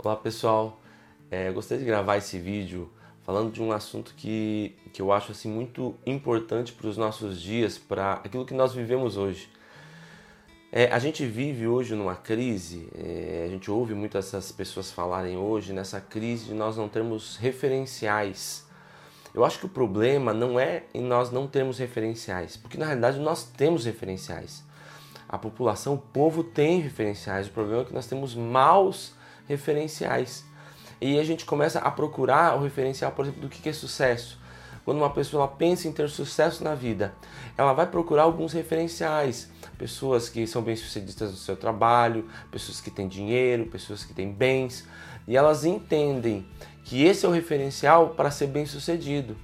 Olá pessoal, é, gostaria de gravar esse vídeo falando de um assunto que, que eu acho assim muito importante para os nossos dias, para aquilo que nós vivemos hoje. É, a gente vive hoje numa crise, é, a gente ouve muitas essas pessoas falarem hoje nessa crise de nós não termos referenciais. Eu acho que o problema não é em nós não termos referenciais, porque na realidade nós temos referenciais. A população, o povo tem referenciais, o problema é que nós temos maus referenciais. E a gente começa a procurar o referencial, por exemplo, do que é sucesso. Quando uma pessoa pensa em ter sucesso na vida, ela vai procurar alguns referenciais. Pessoas que são bem-sucedidas no seu trabalho, pessoas que têm dinheiro, pessoas que têm bens. E elas entendem que esse é o referencial para ser bem-sucedido.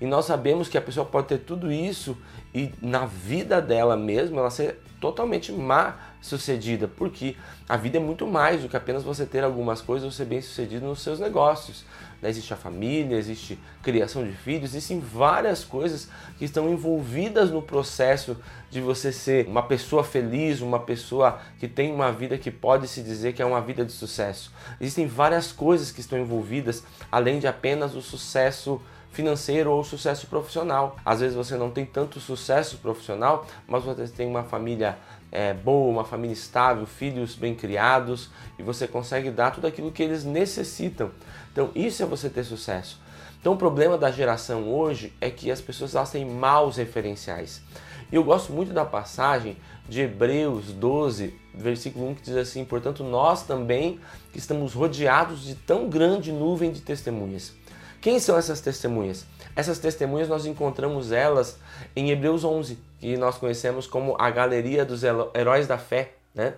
E nós sabemos que a pessoa pode ter tudo isso e na vida dela mesma ela ser totalmente má sucedida, porque a vida é muito mais do que apenas você ter algumas coisas ou ser bem sucedido nos seus negócios. Né? Existe a família, existe criação de filhos, existem várias coisas que estão envolvidas no processo de você ser uma pessoa feliz, uma pessoa que tem uma vida que pode se dizer que é uma vida de sucesso. Existem várias coisas que estão envolvidas além de apenas o sucesso financeiro ou sucesso profissional. Às vezes você não tem tanto sucesso profissional, mas você tem uma família é, boa, uma família estável, filhos bem criados e você consegue dar tudo aquilo que eles necessitam. Então, isso é você ter sucesso. Então, o problema da geração hoje é que as pessoas elas têm maus referenciais. E eu gosto muito da passagem de Hebreus 12, versículo 1, que diz assim: Portanto, nós também que estamos rodeados de tão grande nuvem de testemunhas. Quem são essas testemunhas? Essas testemunhas nós encontramos elas em Hebreus 11, que nós conhecemos como a galeria dos heróis da fé, né?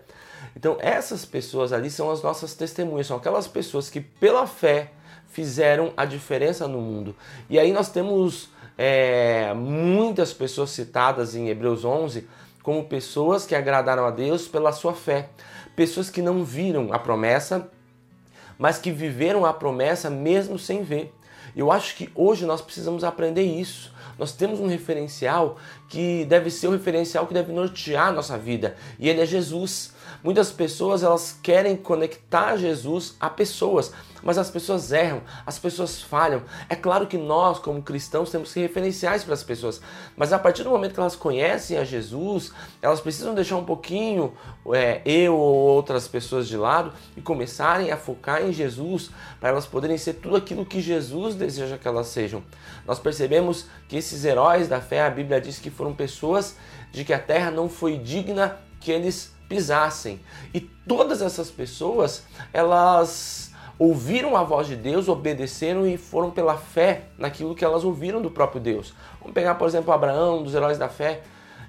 Então, essas pessoas ali são as nossas testemunhas, são aquelas pessoas que pela fé fizeram a diferença no mundo. E aí nós temos é, muitas pessoas citadas em Hebreus 11 como pessoas que agradaram a Deus pela sua fé, pessoas que não viram a promessa, mas que viveram a promessa mesmo sem ver. Eu acho que hoje nós precisamos aprender isso. Nós temos um referencial que deve ser o referencial que deve nortear a nossa vida, e ele é Jesus. Muitas pessoas elas querem conectar Jesus a pessoas, mas as pessoas erram, as pessoas falham. É claro que nós, como cristãos, temos que referenciais para as pessoas, mas a partir do momento que elas conhecem a Jesus, elas precisam deixar um pouquinho é, eu ou outras pessoas de lado e começarem a focar em Jesus para elas poderem ser tudo aquilo que Jesus deseja que elas sejam. Nós percebemos que esses heróis da fé, a Bíblia diz que foram pessoas de que a terra não foi digna que eles pisassem. E todas essas pessoas, elas ouviram a voz de Deus, obedeceram e foram pela fé naquilo que elas ouviram do próprio Deus. Vamos pegar, por exemplo, Abraão, dos heróis da fé.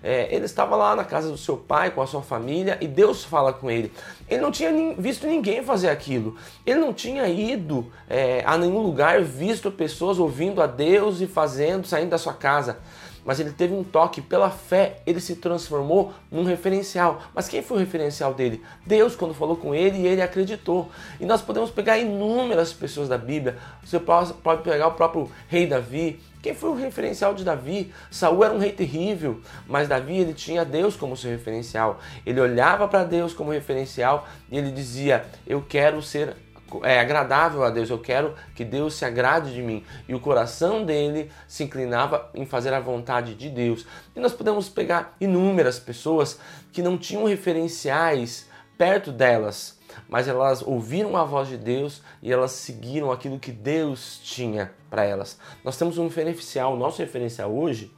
É, ele estava lá na casa do seu pai com a sua família e Deus fala com ele. Ele não tinha visto ninguém fazer aquilo. Ele não tinha ido é, a nenhum lugar, visto pessoas ouvindo a Deus e fazendo, saindo da sua casa mas ele teve um toque pela fé, ele se transformou num referencial. Mas quem foi o referencial dele? Deus, quando falou com ele ele acreditou. E nós podemos pegar inúmeras pessoas da Bíblia. Você pode pegar o próprio rei Davi. Quem foi o referencial de Davi? Saul era um rei terrível, mas Davi ele tinha Deus como seu referencial. Ele olhava para Deus como referencial e ele dizia: "Eu quero ser é agradável a Deus, eu quero que Deus se agrade de mim. E o coração dele se inclinava em fazer a vontade de Deus. E nós podemos pegar inúmeras pessoas que não tinham referenciais perto delas, mas elas ouviram a voz de Deus e elas seguiram aquilo que Deus tinha para elas. Nós temos um referencial, o nosso referencial hoje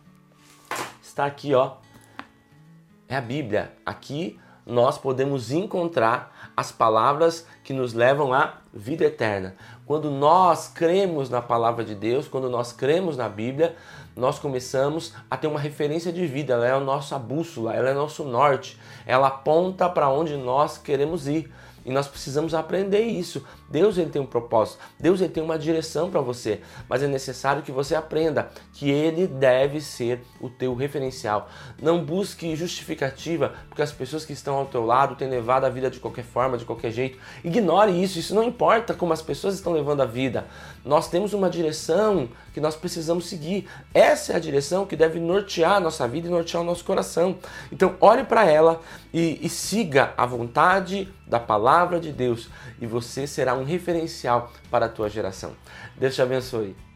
está aqui, ó. É a Bíblia. Aqui nós podemos encontrar as palavras que nos levam à vida eterna. Quando nós cremos na palavra de Deus, quando nós cremos na Bíblia, nós começamos a ter uma referência de vida, ela é a nossa bússola, ela é nosso norte, ela aponta para onde nós queremos ir. E nós precisamos aprender isso. Deus ele tem um propósito, Deus ele tem uma direção para você, mas é necessário que você aprenda que ele deve ser o teu referencial. Não busque justificativa porque as pessoas que estão ao teu lado têm levado a vida de qualquer forma, de qualquer jeito. Ignore isso, isso não importa como as pessoas estão levando a vida. Nós temos uma direção que nós precisamos seguir. Essa é a direção que deve nortear a nossa vida e nortear o nosso coração. Então, olhe para ela e, e siga a vontade da palavra de Deus e você será um referencial para a tua geração. Deus te abençoe.